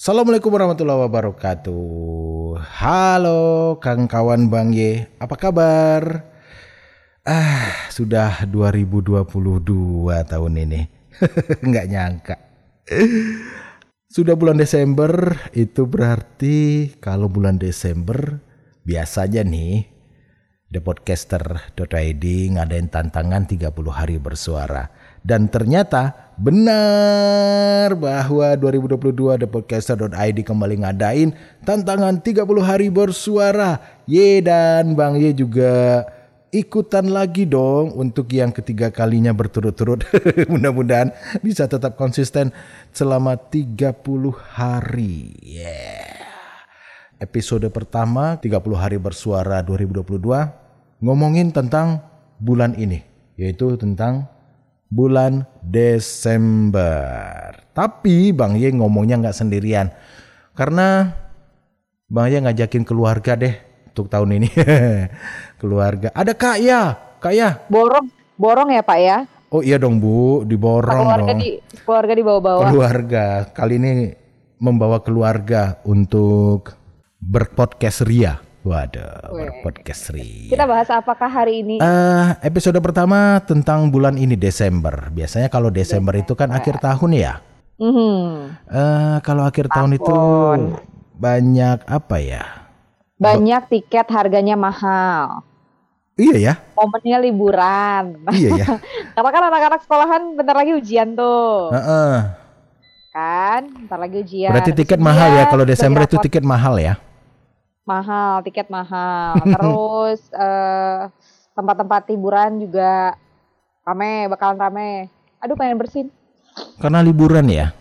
Assalamualaikum warahmatullahi wabarakatuh. Halo Kang kawan Bang Ye, apa kabar? Ah, sudah 2022 tahun ini. Nggak nyangka. Sudah bulan Desember, itu berarti kalau bulan Desember biasanya nih thepodcaster.id ngadain tantangan 30 hari bersuara. Dan ternyata benar bahwa 2022 thepodcaster.id kembali ngadain tantangan 30 hari bersuara. Ye dan Bang Ye juga ikutan lagi dong untuk yang ketiga kalinya berturut-turut. Mudah-mudahan bisa tetap konsisten selama 30 hari. Yeah. Episode pertama 30 hari bersuara 2022 ngomongin tentang bulan ini yaitu tentang bulan Desember. Tapi Bang Ye ngomongnya nggak sendirian karena Bang Ye ngajakin keluarga deh untuk tahun ini. keluarga. Ada Kak Ya, Kak Ya. Borong, borong ya Pak ya? Oh iya dong Bu, diborong keluarga dong. Di, keluarga di bawah-bawah. Keluarga. Kali ini membawa keluarga untuk berpodcast ria. Waduh, berpodcast ria. Kita bahas apakah hari ini? Eh, episode pertama tentang bulan ini Desember. Biasanya kalau Desember itu kan akhir tahun ya. Mhm. Eh, kalau akhir tahun itu banyak apa ya? Banyak tiket harganya mahal. Iya ya, Momennya liburan. iya ya. Karena kan anak-anak sekolahan bentar lagi ujian tuh. Heeh. Kan? Bentar lagi ujian. Berarti tiket Ujian, mahal ya kalau Desember itu tiket mahal ya. Mahal, tiket mahal. Terus eh, tempat-tempat hiburan juga rame, bakalan rame. Aduh pengen bersin. Karena liburan ya.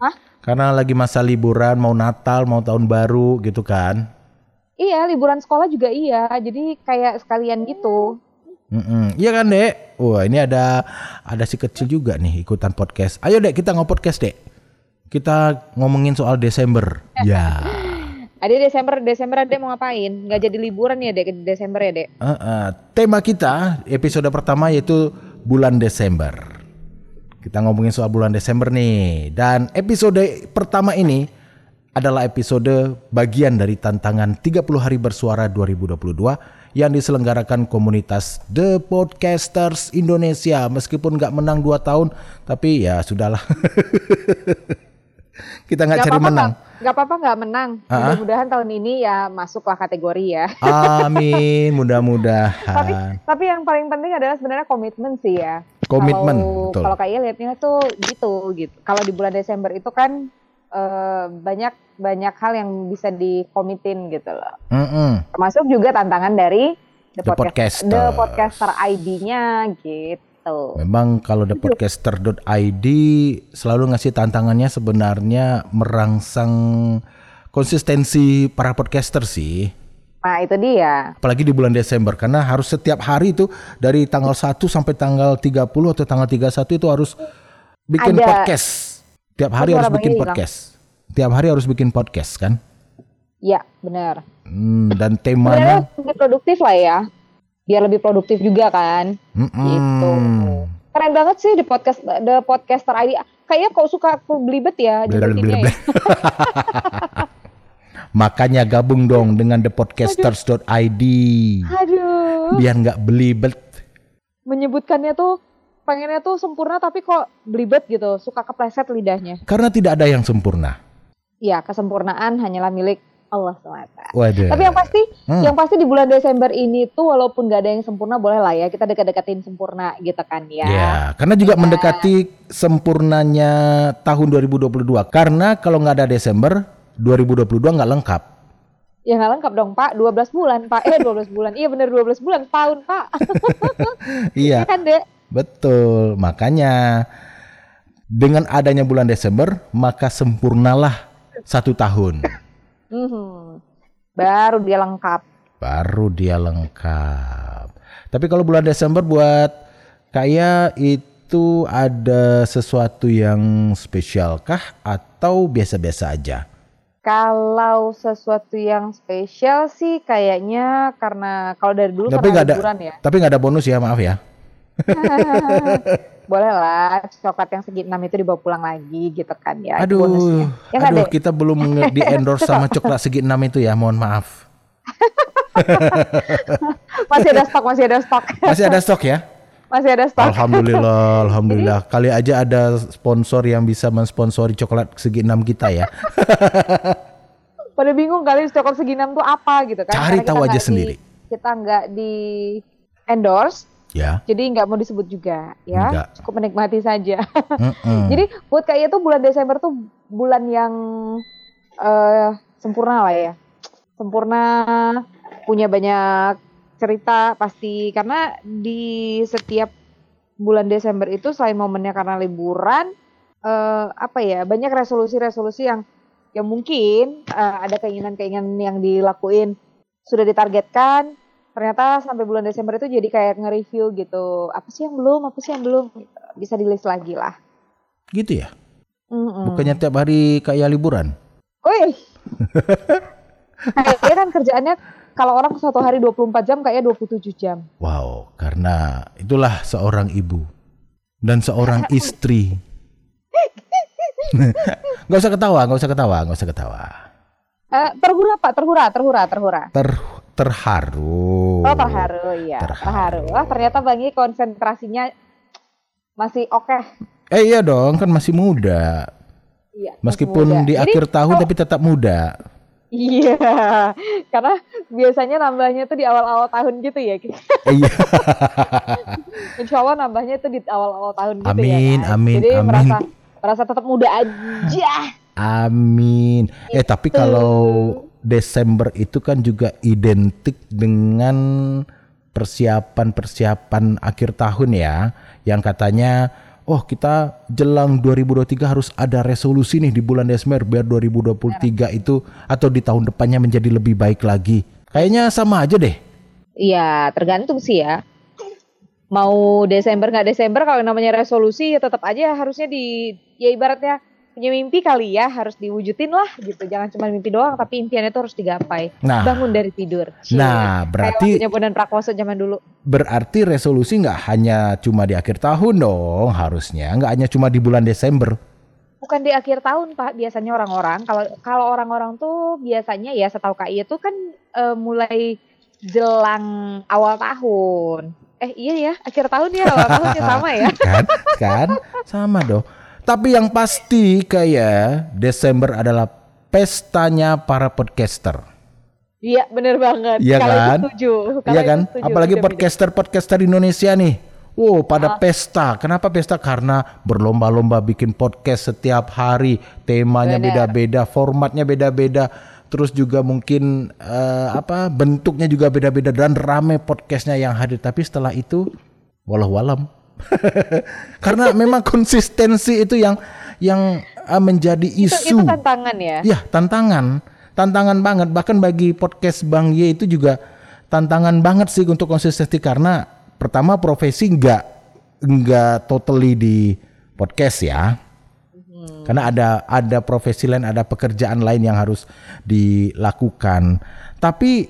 Hah? Karena lagi masa liburan, mau Natal, mau tahun baru gitu kan. Iya, liburan sekolah juga iya. Jadi kayak sekalian gitu. Mm-mm. Iya kan dek? Wah ini ada ada si kecil juga nih ikutan podcast. Ayo dek kita ngopodcast dek. Kita ngomongin soal Desember. ya. Ada Desember, Desember ada mau ngapain? Nggak jadi liburan ya dek Desember ya dek? Uh, uh, tema kita episode pertama yaitu bulan Desember. Kita ngomongin soal bulan Desember nih. Dan episode pertama ini adalah episode bagian dari tantangan 30 hari bersuara 2022 yang diselenggarakan komunitas The Podcasters Indonesia. Meskipun nggak menang 2 tahun, tapi ya sudahlah. Kita nggak cari apa-apa, menang. Nggak nggak apa-apa nggak menang. Ah. Mudah-mudahan tahun ini ya masuklah kategori ya. Amin, tapi mudah-mudahan. tapi yang paling penting adalah sebenarnya komitmen sih ya. Komitmen, Kalau kayak lihatnya tuh gitu gitu. Kalau di bulan Desember itu kan eh, banyak banyak hal yang bisa dikomitin gitu loh. Mm-mm. Termasuk juga tantangan dari The, The Podcast- Podcasters. The Podcaster ID-nya gitu. Memang kalau thepodcaster.id selalu ngasih tantangannya sebenarnya merangsang konsistensi para podcaster sih. Nah itu dia. Apalagi di bulan Desember karena harus setiap hari itu dari tanggal 1 sampai tanggal 30 atau tanggal 31 itu harus bikin Ada. podcast. Tiap hari Suara harus bikin hilang. podcast. Tiap hari harus bikin podcast kan? Ya benar. Hmm, dan temanya produktif lah ya. Biar lebih produktif juga kan. Mm-mm. Gitu. Keren banget sih di podcast The Podcaster ID. Kayaknya kok suka aku belibet ya nyebutinnya ya. Makanya gabung dong dengan thepodcasters.id Aduh. biar nggak belibet. Menyebutkannya tuh pengennya tuh sempurna tapi kok belibet gitu. Suka kepleset lidahnya. Karena tidak ada yang sempurna. Ya kesempurnaan hanyalah milik Allah semata. Waduh. Tapi yang pasti, Hmm. yang pasti di bulan Desember ini tuh walaupun gak ada yang sempurna boleh lah ya kita dekat-dekatin sempurna gitu kan ya. Ya, karena juga mendekati sempurnanya tahun 2022. Karena kalau nggak ada Desember, 2022 nggak lengkap. Ya nggak lengkap dong Pak, 12 bulan Pak. Eh 12 bulan, iya bener 12 bulan, tahun Pak. Iya, Iya kan dek? betul. Makanya dengan adanya bulan Desember, maka sempurnalah satu tahun. Mhm. Baru dia lengkap. Baru dia lengkap. Tapi kalau bulan Desember buat kayak itu ada sesuatu yang spesial kah atau biasa-biasa aja? Kalau sesuatu yang spesial sih kayaknya karena kalau dari dulu Tapi karena nggak ada, liburan ya. tapi nggak ada bonus ya maaf ya. boleh lah coklat yang segi enam itu dibawa pulang lagi gitu kan ya. Aduh, bonusnya. Ya aduh kita belum di endorse sama coklat segi enam itu ya, mohon maaf. Masih ada stok, masih ada stok. Masih ada stok ya? masih ada stok. Alhamdulillah, alhamdulillah. Kali aja ada sponsor yang bisa mensponsori coklat segi enam kita ya. Pada bingung kali coklat segi enam tuh apa gitu kan. Cari Karena tahu aja di- sendiri. kita nggak di endorse, Ya. jadi nggak mau disebut juga ya. Nggak. Cukup menikmati saja. Jadi buat kayak itu bulan Desember tuh bulan yang eh sempurna lah ya. Sempurna punya banyak cerita pasti karena di setiap bulan Desember itu selain momennya karena liburan eh apa ya banyak resolusi-resolusi yang yang mungkin eh, ada keinginan-keinginan yang dilakuin sudah ditargetkan ternyata sampai bulan Desember itu jadi kayak nge-review gitu apa sih yang belum apa sih yang belum Gitu. bisa di list lagi lah Gitu ya. Mm-mm. Bukannya tiap hari kayak liburan. Wih. Kayaknya kan kerjaannya kalau orang satu hari 24 jam kayaknya 27 jam. Wow, karena itulah seorang ibu dan seorang istri. Gak usah ketawa, gak usah ketawa, gak usah ketawa. Eh, terhura Pak, terhura, terhura, terhura. Ter terharu. Oh, terharu, iya. Terharu. Terharu. Wah, ternyata Bang konsentrasinya masih oke. Eh iya dong, kan masih muda. Iya. Meskipun muda. di Jadi, akhir tahun kalau- tapi tetap muda. Iya, karena biasanya nambahnya tuh di awal-awal tahun gitu ya. Eh, Iya. Insya Allah nambahnya tuh di awal-awal tahun gitu Amin, ya. kan. amin, Jadi amin. merasa merasa tetap muda aja. Amin. Eh tapi kalau Desember itu kan juga identik dengan persiapan-persiapan akhir tahun ya, yang katanya oh kita jelang 2023 harus ada resolusi nih di bulan Desember biar 2023 itu atau di tahun depannya menjadi lebih baik lagi. Kayaknya sama aja deh. Iya, tergantung sih ya. Mau Desember nggak Desember kalau namanya resolusi ya tetap aja harusnya di ya ibaratnya punya mimpi kali ya harus diwujudin lah gitu. Jangan cuma mimpi doang tapi impiannya itu harus digapai. Nah. Bangun dari tidur. Cie. Nah, berarti- kayak Bondan Prakoso zaman dulu. Berarti resolusi nggak hanya cuma di akhir tahun dong harusnya, nggak hanya cuma di bulan Desember. Bukan di akhir tahun Pak, biasanya orang-orang kalau kalau orang-orang tuh biasanya ya setahu KI itu kan eh, mulai jelang awal tahun. Eh iya ya, akhir tahun ya awal tahun ya sama ya. kan kan sama dong tapi yang pasti kayak Desember adalah pestanya para podcaster Iya bener banget. Iya kan? setuju. Iya kan setuju, apalagi beda-beda. podcaster podcaster Indonesia nih Wow, pada Ah. pesta. Kenapa pesta? Karena berlomba-lomba bikin podcast setiap hari. Temanya beda-beda, formatnya beda-beda. Terus juga mungkin eh, apa bentuknya juga beda-beda dan rame podcastnya yang hadir. Tapi setelah itu, walau walam. Karena memang konsistensi itu yang yang eh, menjadi itu, isu. itu tantangan ya. Ya, tantangan. Tantangan banget. Bahkan bagi podcast Bang Y itu juga tantangan banget sih untuk konsistensi karena pertama profesi nggak nggak totally di podcast ya. Karena ada ada profesi lain, ada pekerjaan lain yang harus dilakukan. Tapi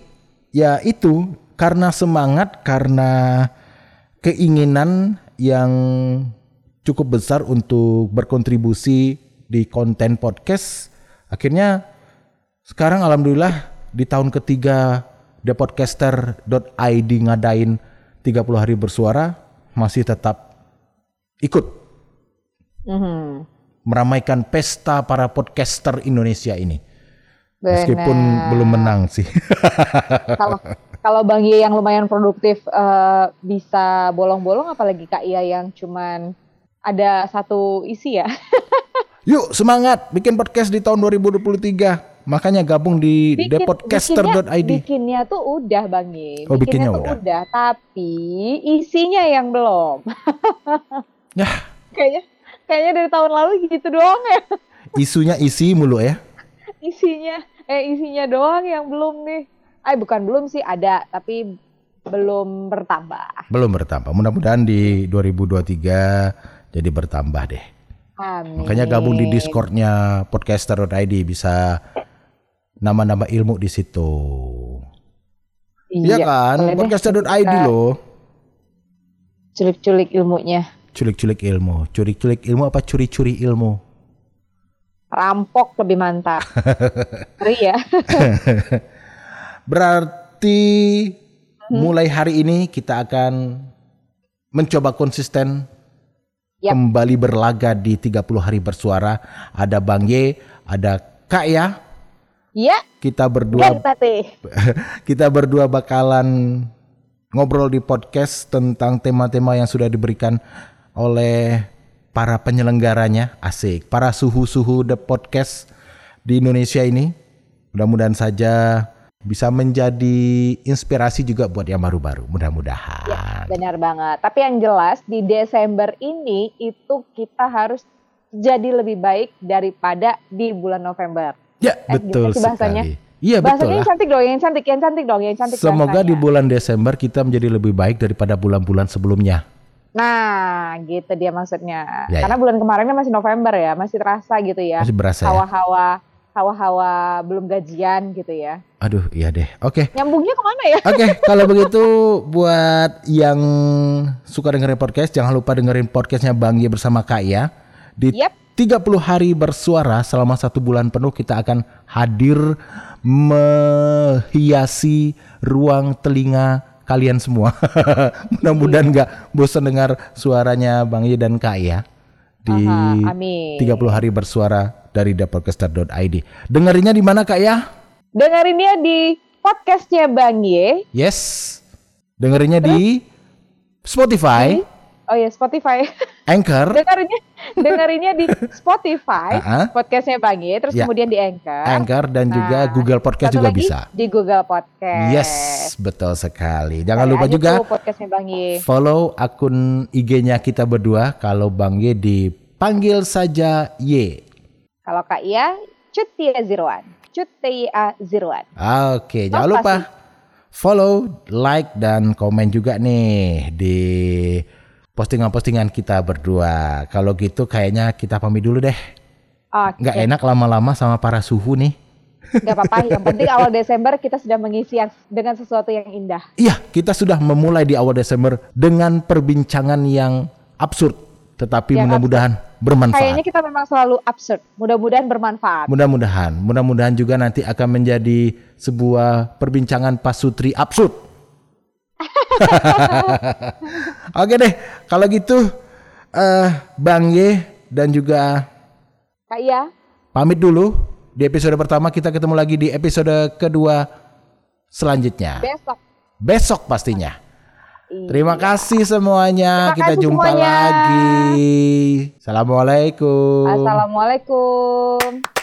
ya itu karena semangat, karena keinginan yang cukup besar untuk berkontribusi di konten podcast. Akhirnya sekarang alhamdulillah di tahun ketiga thepodcaster.id ngadain 30 hari bersuara masih tetap ikut Mhm. meramaikan pesta para podcaster Indonesia ini. Meskipun Benar. belum menang sih. Kalau kalau Bang Ye yang lumayan produktif eh, bisa bolong-bolong apalagi Kak Iya yang cuman ada satu isi ya. Yuk semangat bikin podcast di tahun 2023. Makanya gabung di thepodcaster.id. bikinnya, bikinnya tuh udah Bang Ye. Oh, bikinnya tuh udah. udah, tapi isinya yang belum. Ya, kayaknya kayaknya dari tahun lalu gitu doang ya. isunya isi mulu ya. Isinya eh isinya doang yang belum nih. Eh bukan belum sih ada, tapi belum bertambah. Belum bertambah. Mudah-mudahan di 2023 jadi bertambah deh. Amin. Makanya gabung di Discordnya podcaster.id bisa nama-nama ilmu di situ. Iya kan? boleh deh. Podcaster.id loh. Culik-culik ilmunya. Culik-culik ilmu. Culik-culik ilmu apa curi-curi ilmu? Rampok lebih mantap. Ngeri ya. Berarti mulai hari ini kita akan mencoba konsisten Yap. kembali berlaga di 30 hari bersuara. Ada Bang Y, ada Kak ya. Iya, Kita berdua kita berdua bakalan ngobrol di podcast tentang tema-tema yang sudah diberikan oleh para penyelenggaranya. Asik, para suhu-suhu the podcast di Indonesia ini. Mudah-mudahan saja bisa menjadi inspirasi juga buat yang baru-baru. Mudah-mudahan. Benar banget. Tapi yang jelas di Desember ini itu kita harus jadi lebih baik daripada di bulan November. Ya, Eh, betul sih bahasanya? sekali. Iya, betul Bahasanya yang cantik dong, yang cantik, yang cantik dong, yang cantik. Semoga di bahasanya. bulan Desember kita menjadi lebih baik daripada bulan-bulan sebelumnya. Nah, gitu dia maksudnya. Ya, Karena bulan kemarinnya masih November ya, masih terasa gitu ya. Masih berasa ya? Hawa-hawa, hawa-hawa belum gajian gitu ya. Aduh, iya deh. Oke. Nyambungnya ke mana ya? Oke, kalau begitu buat yang suka dengerin podcast, jangan lupa dengerin podcastnya Bang Ye bersama Kak ya. Di Yap. 30 hari bersuara selama satu bulan penuh kita akan hadir menghiasi ruang telinga kalian semua. Mudah-mudahan nggak bosan dengar suaranya Bang Ye dan Kak ya di Aha, amin. 30 hari bersuara dari thepodcaster.id. Dengerinnya di mana Kak ya? Dengerinnya di podcastnya Bang Ye. Yes. Dengerinnya di Spotify, Oh ya Spotify. Anchor, dengerinnya dengerinnya di Spotify, ah. podcastnya Bang Ye, terus Ya. kemudian di Anchor. Anchor dan juga Nah, Google Podcast juga lagi bisa. Di Google Podcast. Yes, betul sekali. Jangan Cari lupa juga podcastnya Bang Ye. follow akun IG-nya kita berdua. Kalau Bang Ye dipanggil saja Y. Kalau Kak Ia, Cut Tia Zeroan. Cut Tia Zeroan. Oke, jangan lupa follow, like dan komen juga nih di postingan-postingan kita berdua. Kalau gitu kayaknya kita pamit dulu deh. Oke, Nggak enak lama-lama sama para suhu nih. nggak apa-apa. Yang penting awal Desember kita sudah mengisi yang, dengan sesuatu yang indah. Iya, kita sudah memulai di awal Desember dengan perbincangan yang absurd, tetapi mudah-mudahan bermanfaat. Kayaknya kita memang selalu absurd. Mudah-mudahan bermanfaat. Mudah-mudahan, mudah-mudahan juga nanti akan menjadi sebuah perbincangan pasutri absurd. Oke deh, kalau gitu eh Bang Ye dan juga Kak Ia, pamit dulu. Di episode pertama kita ketemu lagi di episode kedua selanjutnya. besok. Besok pastinya. Iya. Terima kasih semuanya. Terima Kita kasih jumpa semuanya. lagi. Assalamualaikum. Assalamualaikum.